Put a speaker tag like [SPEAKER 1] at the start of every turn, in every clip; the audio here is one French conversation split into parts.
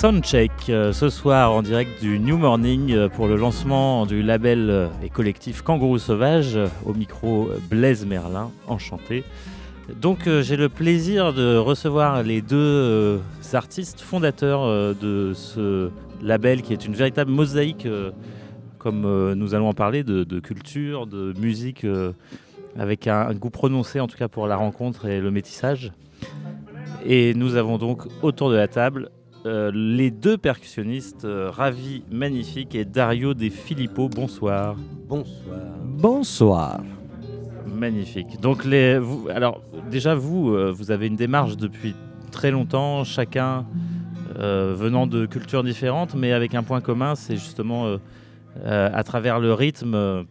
[SPEAKER 1] Soundcheck euh, ce soir en direct du New Morning euh, pour le lancement du label euh, et collectif Kangourou Sauvage au micro Blaise Merlin, enchanté. Donc j'ai le plaisir de recevoir les deux artistes fondateurs de ce label qui est une véritable mosaïque, comme nous allons en parler, de, culture, de musique, avec un goût prononcé en tout cas pour la rencontre et le métissage. Et nous avons donc autour de la table euh, les deux percussionnistes, euh, Ravi Magnifique et Dario De Filippo. Bonsoir.
[SPEAKER 2] Bonsoir.
[SPEAKER 3] Bonsoir.
[SPEAKER 1] Magnifique. Donc, les, vous, alors, déjà, vous, euh, vous avez une démarche depuis très longtemps, chacun venant de cultures différentes, mais avec un point commun, c'est justement à travers le rythme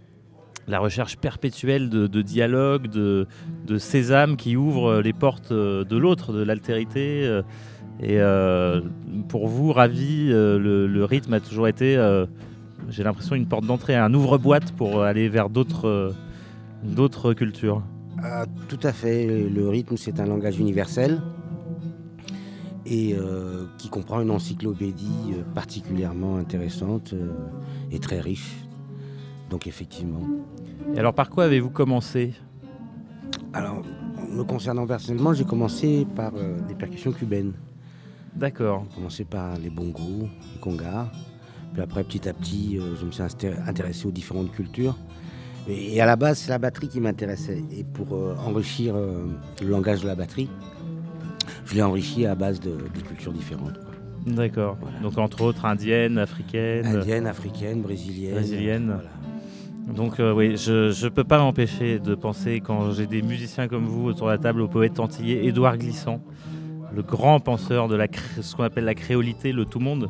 [SPEAKER 1] la recherche perpétuelle de, dialogue, de, de, sésame qui ouvre les portes de l'autre, de l'altérité. Et euh, pour vous, Ravi, euh, le, rythme a toujours été, euh, j'ai l'impression, une porte d'entrée, un ouvre-boîte pour aller vers d'autres d'autres cultures.
[SPEAKER 2] Ah, tout à fait. Le rythme, c'est un langage universel et qui comprend une encyclopédie particulièrement intéressante et très riche. Donc effectivement.
[SPEAKER 1] Et alors par quoi avez-vous commencé?
[SPEAKER 2] Alors, me concernant personnellement, j'ai commencé par des percussions cubaines.
[SPEAKER 1] D'accord.
[SPEAKER 2] Commencé par les bongos, les congas. Puis après, petit à petit, euh, je me suis intéressé aux différentes cultures. Et, à la base, c'est la batterie qui m'intéressait. Et pour euh, enrichir euh, le langage de la batterie, je l'ai enrichi à base de, cultures différentes.
[SPEAKER 1] D'accord. Donc entre autres indienne, africaine.
[SPEAKER 2] Indienne, africaine, brésilienne.
[SPEAKER 1] Brésilienne. Donc oui, je ne peux pas m'empêcher de penser quand j'ai des musiciens comme vous autour de la table au poète antillais Édouard Glissant, le grand penseur de ce qu'on appelle la créolité, le tout-monde,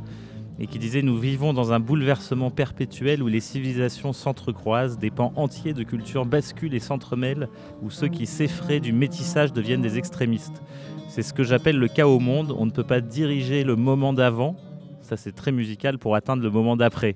[SPEAKER 1] et qui disait Nous vivons dans un bouleversement perpétuel où les civilisations s'entrecroisent, des pans entiers de culture basculent et s'entremêlent, où ceux qui s'effraient du métissage deviennent des extrémistes. C'est ce que j'appelle le chaos monde. On ne peut pas diriger le moment d'avant, ça c'est très musical, pour atteindre le moment d'après.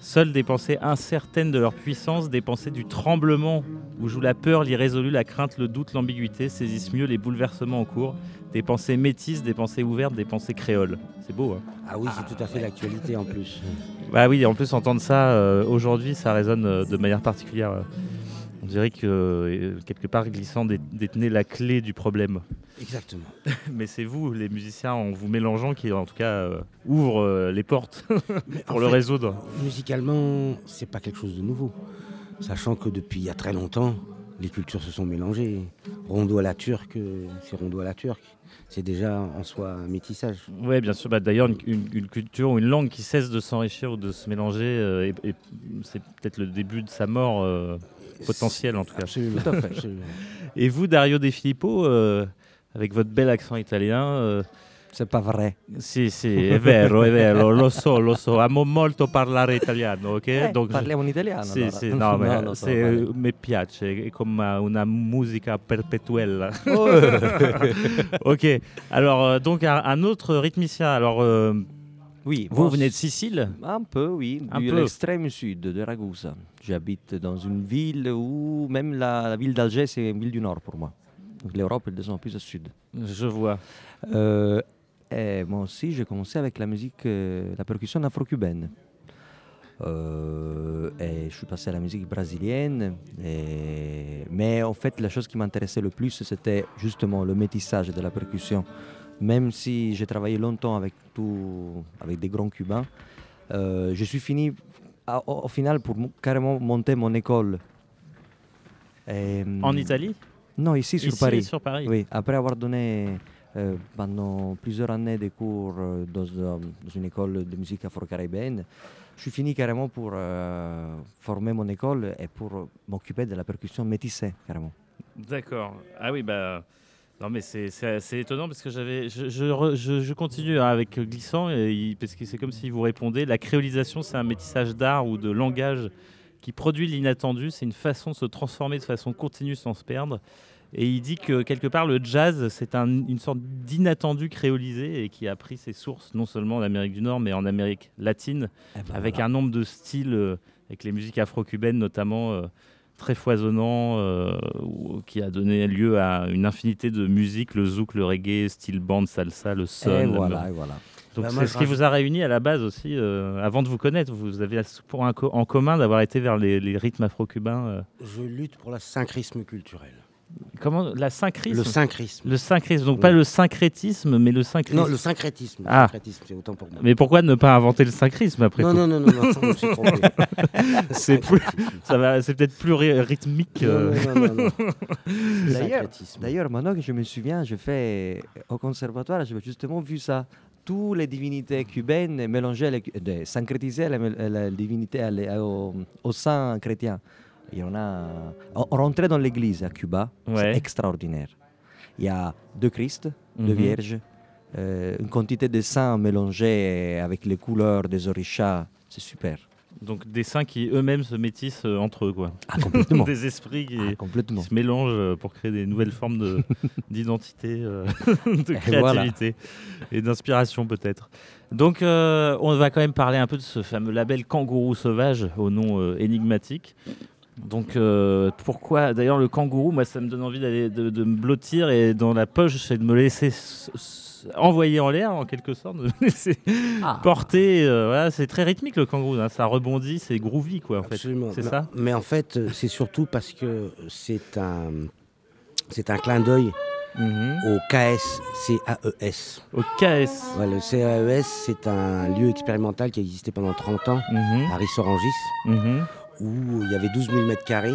[SPEAKER 1] Seules des pensées incertaines de leur puissance, des pensées du tremblement, où joue la peur, l'irrésolu, la crainte, le doute, l'ambiguïté, saisissent mieux les bouleversements en cours. Des pensées métisses, des pensées ouvertes, des pensées créoles. C'est beau, hein
[SPEAKER 2] Ah oui, c'est tout à fait l'actualité en plus.
[SPEAKER 1] Bah oui, en plus entendre ça euh, aujourd'hui, ça résonne euh, de manière particulière. On dirait que euh, quelque part glissant détenait la clé du problème.
[SPEAKER 2] Exactement.
[SPEAKER 1] Mais c'est vous, les musiciens, en vous mélangeant, qui en tout cas euh, ouvre euh, les portes pour le résoudre.
[SPEAKER 2] Musicalement, c'est pas quelque chose de nouveau. Sachant que depuis il y a très longtemps, les cultures se sont mélangées. Rondo à la turque, c'est rondo à la turque. C'est déjà en soi un métissage.
[SPEAKER 1] Oui, bien sûr. Bah, D'ailleurs, une, culture ou une langue qui cesse de s'enrichir ou de se mélanger, c'est peut-être le début de sa mort potentiel en tout cas.
[SPEAKER 2] Absolument.
[SPEAKER 1] Et vous, Dario De Filippo, euh, avec votre bel accent italien. Euh,
[SPEAKER 3] c'est pas vrai.
[SPEAKER 1] Si, si, è vero, è vero, lo so, lo so. Amo molto parlare italiano, ok?
[SPEAKER 3] Eh, Donc, parliamo in italiano.
[SPEAKER 1] Sì, allora. sì, no, no, no so, mi piace, è come una musica. Oh. ok, alors, euh, donc un, un, autre rythmicien. Alors, euh,
[SPEAKER 3] oui,
[SPEAKER 1] vous venez de Sicile?
[SPEAKER 3] Un peu, oui, de l'extrême sud de Ragusa. J'habite dans une ville où même la, ville d'Alger, c'est une ville du nord pour moi. L'Europe, elle descend plus au sud.
[SPEAKER 1] Je vois.
[SPEAKER 3] Euh, et moi aussi, j'ai commencé avec la musique, euh, la percussion afro-cubaine. Euh, et je suis passé à la musique brésilienne. Mais en fait, la chose qui m'intéressait le plus, c'était justement le métissage de la percussion même si j'ai travaillé longtemps avec, tout, avec des grands Cubains, euh, je suis fini au, final pour carrément monter mon école.
[SPEAKER 1] en Italie?
[SPEAKER 3] Non, ici, sur
[SPEAKER 1] Paris. Sur Paris.
[SPEAKER 3] Oui, après avoir donné euh, pendant plusieurs années des cours euh, dans, une école de musique afro-caribéenne, je suis fini carrément pour former mon école et pour m'occuper de la percussion métissée, carrément.
[SPEAKER 1] D'accord. Ah oui, bah. Non mais c'est étonnant parce que j'avais je, je, je, continue hein, avec Glissant et parce que c'est comme si vous répondez la créolisation c'est un métissage d'art ou de langage qui produit l'inattendu. C'est une façon de se transformer de façon continue sans se perdre. Et il dit que quelque part le jazz c'est un, une sorte d'inattendu créolisé et qui a pris ses sources non seulement en Amérique du Nord mais en Amérique latine eh ben avec un nombre de styles euh, avec les musiques afro-cubaines notamment euh, très foisonnant euh, qui a donné lieu à une infinité de musiques, le zouk, le reggae, style band, salsa, le son.
[SPEAKER 3] Et voilà, voilà.
[SPEAKER 1] Donc
[SPEAKER 2] Bah,
[SPEAKER 1] c'est ce qui vous a réuni à la base aussi, euh, avant de vous connaître. Vous avez co- en commun d'avoir été vers les, les rythmes afro-cubains. euh.
[SPEAKER 2] Je lutte pour le syncrétisme culturel.
[SPEAKER 1] Comment La syncrétisme
[SPEAKER 2] Le syncrétisme.
[SPEAKER 1] Le syncrétisme, donc
[SPEAKER 2] Oui.
[SPEAKER 1] pas le syncrétisme, mais le syncrétisme.
[SPEAKER 2] Non, le syncrétisme. Le
[SPEAKER 1] Ah.
[SPEAKER 2] syncrétisme, c'est autant pour moi.
[SPEAKER 1] Mais pourquoi ne pas inventer le syncrétisme après
[SPEAKER 2] non,
[SPEAKER 1] tout
[SPEAKER 2] non, non, non, non, je me suis trompé.
[SPEAKER 1] C'est plus-
[SPEAKER 2] Syncrétisme.
[SPEAKER 1] Ça va, c'est peut-être plus ry- rythmique. Euh.
[SPEAKER 2] non, non, non, non.
[SPEAKER 3] D'ailleurs,
[SPEAKER 2] Syncrétisme.
[SPEAKER 3] D'ailleurs, maintenant que je me souviens, je fais au conservatoire, j'ai justement vu ça. Toutes les divinités cubaines mélangées, les, de, syncrétiser les, les divinités les- au, au saint chrétien. Il y en a. On rentrait dans l'église à Cuba,
[SPEAKER 1] Ouais.
[SPEAKER 3] c'est extraordinaire. Il y a deux Christ, deux
[SPEAKER 1] Mhm.
[SPEAKER 3] Vierges, euh, une quantité de saints mélangés avec les couleurs des orishas. C'est super.
[SPEAKER 1] Donc des saints qui eux-mêmes se métissent euh, entre eux, quoi.
[SPEAKER 3] Ah, complètement.
[SPEAKER 1] des esprits qui,
[SPEAKER 3] Ah,
[SPEAKER 1] qui se mélangent euh, pour créer des nouvelles formes de- d'identité, euh, de
[SPEAKER 3] voilà.
[SPEAKER 1] créativité et d'inspiration peut-être. Donc euh, on va quand même parler un peu de ce fameux label Kangourou Sauvage au nom énigmatique. Donc euh, pourquoi D'ailleurs le kangourou, moi ça me donne envie d'aller de, de me blottir et dans la poche c'est de me laisser envoyer en l'air en quelque sorte, de me laisser
[SPEAKER 3] Ah.
[SPEAKER 1] porter. euh, voilà, c'est très rythmique le kangourou, hein, ça rebondit, c'est groovy quoi en fait.
[SPEAKER 2] Absolument.
[SPEAKER 1] C'est
[SPEAKER 2] Mais-
[SPEAKER 1] ça?
[SPEAKER 2] Mais en fait, euh, c'est surtout parce que c'est un, c'est un clin d'œil
[SPEAKER 1] Mhm.
[SPEAKER 2] au KS, CAES.
[SPEAKER 1] Au KS.
[SPEAKER 2] Ouais, le CAES, c'est un lieu expérimental qui a existé pendant 30 ans
[SPEAKER 1] Mhm.
[SPEAKER 2] à Rissorangis,
[SPEAKER 1] Mhm.
[SPEAKER 2] Où il y avait 12 000 mètres carrés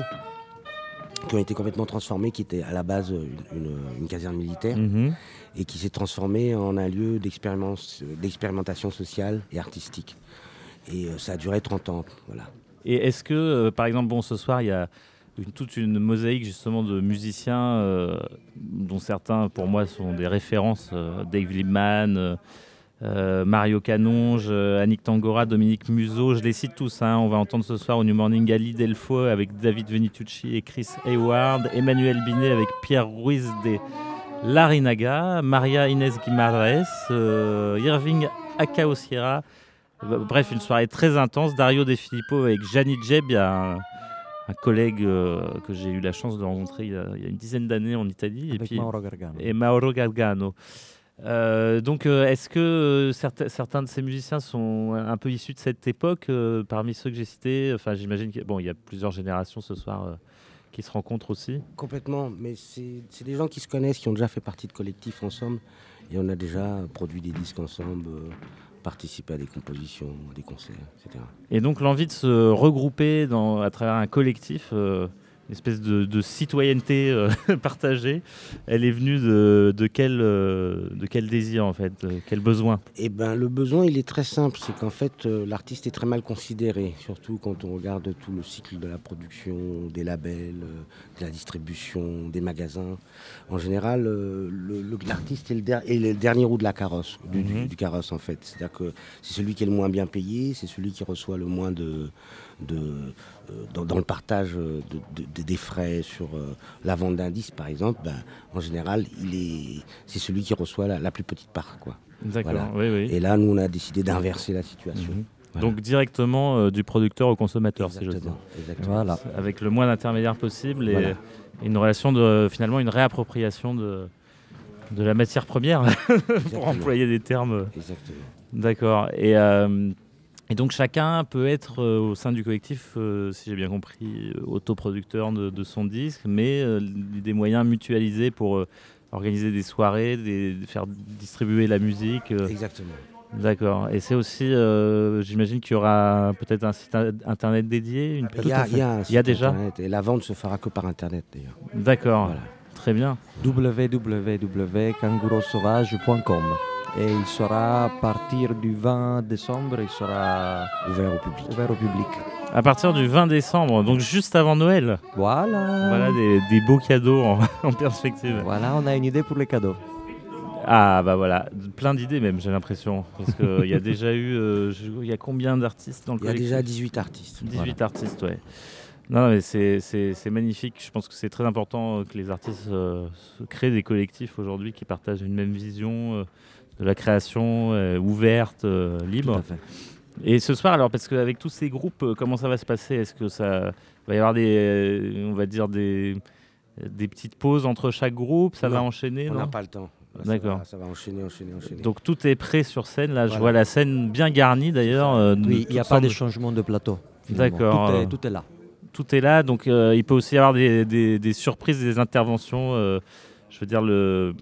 [SPEAKER 2] qui ont été complètement transformés, qui était à la base une, une- une caserne militaire,
[SPEAKER 1] Mhm.
[SPEAKER 2] et qui s'est transformé en un lieu d'expérimentation sociale et artistique. Et euh, ça a duré 30 ans. Voilà.
[SPEAKER 1] Et est-ce que, euh, par exemple, bon, ce soir, il y a une- toute une mosaïque justement de musiciens euh, dont certains, pour moi, sont des références. euh, Dave Liebman, euh, Mario Canonge, euh, Annick Tangora, Dominique Museau, je les cite tous. hein. On va entendre ce soir au New Morning Ali Delfo avec David Venitucci et Chris Hayward, Emmanuel Binet avec Pierre Ruiz de Larinaga, Maria Inés Guimaraes, euh, Irving Akao Sierra. Bref, une soirée très intense. Dario De Filippo avec Gianni Jeb, un, un collègue euh, que j'ai eu la chance de rencontrer il y a, il y a une dizaine d'années en Italie. Et
[SPEAKER 3] Avec
[SPEAKER 1] puis,
[SPEAKER 3] Mauro Gargano.
[SPEAKER 1] et Mauro Gargano. Euh, donc, euh, est-ce que euh, certains, certains de ces musiciens sont un peu issus de cette époque Parmi ceux que j'ai cités, enfin, j'imagine qu'il bon, y a plusieurs générations ce soir qui se rencontrent aussi.
[SPEAKER 2] Complètement, mais c'est des gens qui se connaissent, qui ont déjà fait partie de collectifs ensemble, et on a déjà produit des disques ensemble, participé à des compositions, à des concerts, etc.
[SPEAKER 1] Et donc, l'envie de se regrouper dans, à travers un collectif, euh, une espèce de, de citoyenneté euh, partagée, elle est venue de, de, quel, euh, de quel désir en fait, de quel besoin?
[SPEAKER 2] Eh ben, le besoin, il est très simple, c'est qu'en fait, euh, l'artiste est très mal considéré, surtout quand on regarde tout le cycle de la production, des labels, euh, de la distribution, des magasins. En général, euh, l'artiste est, le der- est le dernier roue de la carrosse, du, du-
[SPEAKER 1] Mhm.
[SPEAKER 2] du carrosse en fait. C'est-à-dire que c'est celui qui est le moins bien payé, c'est celui qui reçoit le moins de, de, euh, dans, dans le partage de- de- de- des frais sur euh, la vente disque, par exemple. Ben, en général, il est, c'est celui qui reçoit la, la plus petite part, quoi.
[SPEAKER 1] D'accord,
[SPEAKER 2] Voilà.
[SPEAKER 1] oui, oui.
[SPEAKER 2] Et là, nous, on a décidé d'inverser la situation.
[SPEAKER 1] Mhm.
[SPEAKER 2] Voilà.
[SPEAKER 1] Donc directement euh, du producteur au consommateur, si.
[SPEAKER 2] Exactement, exactement.
[SPEAKER 3] Voilà.
[SPEAKER 1] Avec le moins d'intermédiaires possible et
[SPEAKER 2] Voilà.
[SPEAKER 1] une relation de finalement une réappropriation de, de la matière première, pour employer des termes.
[SPEAKER 2] Exactement.
[SPEAKER 1] D'accord. Et, euh, et donc chacun peut être euh, au sein du collectif, euh, si j'ai bien compris, euh, autoproducteur de, de son disque, mais euh, des moyens mutualisés pour euh, organiser des soirées, des, faire distribuer la musique. euh,
[SPEAKER 2] Exactement.
[SPEAKER 1] D'accord. Et c'est aussi, euh, j'imagine qu'il y aura peut-être un site in- internet dédié, une
[SPEAKER 2] Il y, a, il y a un
[SPEAKER 1] Il y a
[SPEAKER 2] site
[SPEAKER 1] déjà
[SPEAKER 2] internet, Et la vente se fera que par Internet, d'ailleurs.
[SPEAKER 1] D'accord.
[SPEAKER 2] Voilà.
[SPEAKER 1] Très bien.
[SPEAKER 3] www.kangurosauvage.com et il sera à partir du 20 décembre, il sera
[SPEAKER 2] Ouvert au public.
[SPEAKER 3] ouvert au public.
[SPEAKER 1] À partir du 20 décembre, donc juste avant Noël.
[SPEAKER 3] Voilà.
[SPEAKER 1] Voilà des, des beaux cadeaux en, en perspective.
[SPEAKER 3] Voilà, on a une idée pour les cadeaux.
[SPEAKER 1] Ah bah voilà, plein d'idées même, j'ai l'impression. Parce qu'il y a déjà eu, euh, il y a combien d'artistes dans le
[SPEAKER 2] Il y a déjà 18 artistes.
[SPEAKER 1] 18 artistes, ouais. Non, mais c'est- c'est c'est magnifique. Je pense que c'est très important euh, que les artistes euh, créent des collectifs aujourd'hui qui partagent une même vision euh, de la création euh, ouverte, euh,
[SPEAKER 3] Tout
[SPEAKER 1] libre.
[SPEAKER 3] à fait.
[SPEAKER 1] Et ce soir, alors, parce qu'avec tous ces groupes, euh, comment ça va se passer? Est-ce que ça va y avoir des, euh, on va dire des, des petites pauses entre chaque groupe? Ça va
[SPEAKER 2] Non,
[SPEAKER 1] enchaîner
[SPEAKER 2] On n'a pas le temps. Ça
[SPEAKER 1] D'accord.
[SPEAKER 2] Ça va enchaîner, enchaîner, enchaîner.
[SPEAKER 1] Donc tout est prêt sur scène. Là, je vois la scène bien garnie d'ailleurs. euh,
[SPEAKER 3] Oui, il n'y a pas de changement de plateau.
[SPEAKER 1] D'accord,
[SPEAKER 3] Tout est, tout est là.
[SPEAKER 1] tout est là, donc euh, il peut aussi y avoir des, des- des surprises, des interventions. euh, je veux dire, le,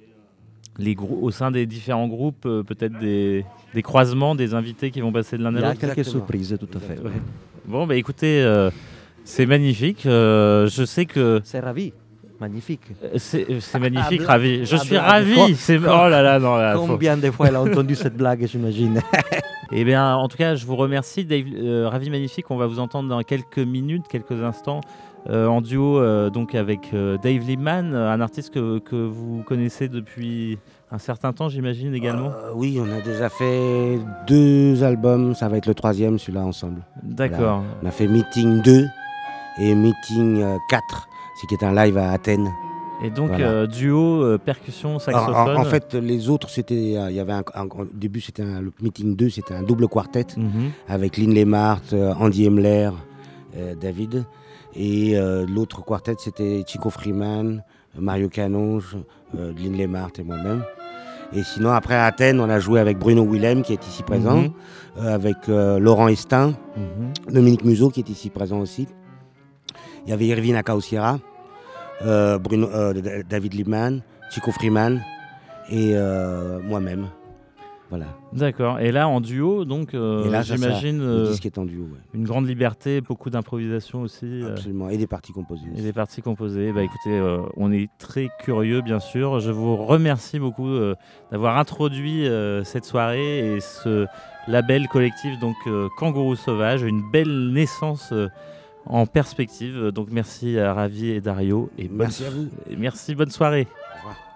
[SPEAKER 1] les au sein des différents groupes, euh, peut-être des, des croisements, des invités qui vont passer de l'un
[SPEAKER 3] Il
[SPEAKER 1] à
[SPEAKER 3] y a
[SPEAKER 1] l'autre?
[SPEAKER 3] quelques
[SPEAKER 2] Exactement.
[SPEAKER 3] surprises, tout à fait. Ouais.
[SPEAKER 1] Bon, bah écoutez, euh, c'est magnifique. euh, je sais que
[SPEAKER 3] C'est ravi. Magnifique.
[SPEAKER 1] c'est c'est magnifique,
[SPEAKER 3] Ah,
[SPEAKER 1] ravi. Je
[SPEAKER 3] ah,
[SPEAKER 1] suis ravi. C'est- Oh là là, non, là, faut-
[SPEAKER 3] Combien de fois elle a entendu cette blague, j'imagine
[SPEAKER 1] Eh bien, en tout cas, je vous remercie, Dave, euh, Ravi Magnifique. On va vous entendre dans quelques minutes, quelques instants, euh, en duo euh, donc avec euh, Dave Liebman, un artiste que, que vous connaissez depuis un certain temps, j'imagine également.
[SPEAKER 2] Oui, on a déjà fait deux albums, ça va être le troisième, celui-là ensemble.
[SPEAKER 1] D'accord.
[SPEAKER 2] On a fait Meeting 2 et Meeting euh, 4, c'est qui est un live à Athènes.
[SPEAKER 1] Et donc,
[SPEAKER 2] Voilà.
[SPEAKER 1] duo, percussion,
[SPEAKER 2] En,
[SPEAKER 1] saxophone.
[SPEAKER 2] en- en fait, les autres, c'était, il y avait un, un- au début, c'était le Meeting 2, c'était un double quartet
[SPEAKER 1] Mhm.
[SPEAKER 2] avec Lynn Lemart, Andy Emler, David. Et euh, l'autre quartet, c'était Chico Freeman, Mario Canonge, euh, Lynn Lemart et moi-même. Et sinon, après à Athènes, on a joué avec Bruno Willem, qui est ici présent,
[SPEAKER 1] Mhm.
[SPEAKER 2] euh, avec euh, Laurent Estin,
[SPEAKER 1] Mhm.
[SPEAKER 2] Dominique Museau, qui est ici présent aussi. Il y avait Irvine Akaosira, euh, Bruno, David Liebman, Chico Freeman et moi-même. Voilà.
[SPEAKER 1] D'accord. Et là, en duo, donc, euh, j'imagine euh,
[SPEAKER 2] disque est en duo, ouais.
[SPEAKER 1] une grande liberté, beaucoup d'improvisation aussi. euh,
[SPEAKER 2] absolument. Et des parties composées.
[SPEAKER 1] Et
[SPEAKER 2] aussi.
[SPEAKER 1] des parties composées. Bah, écoutez, on est très curieux, bien sûr. Je vous remercie beaucoup d'avoir introduit cette soirée et ce label collectif, donc Kangourou Sauvage, une belle naissance en perspective. Donc merci à Ravi et Dario. Et bonne
[SPEAKER 2] Merci à vous.
[SPEAKER 1] et merci, bonne soirée.
[SPEAKER 2] Au revoir.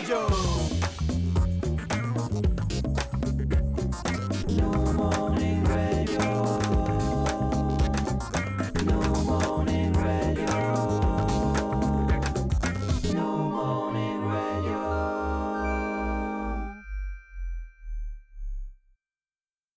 [SPEAKER 2] Nigel.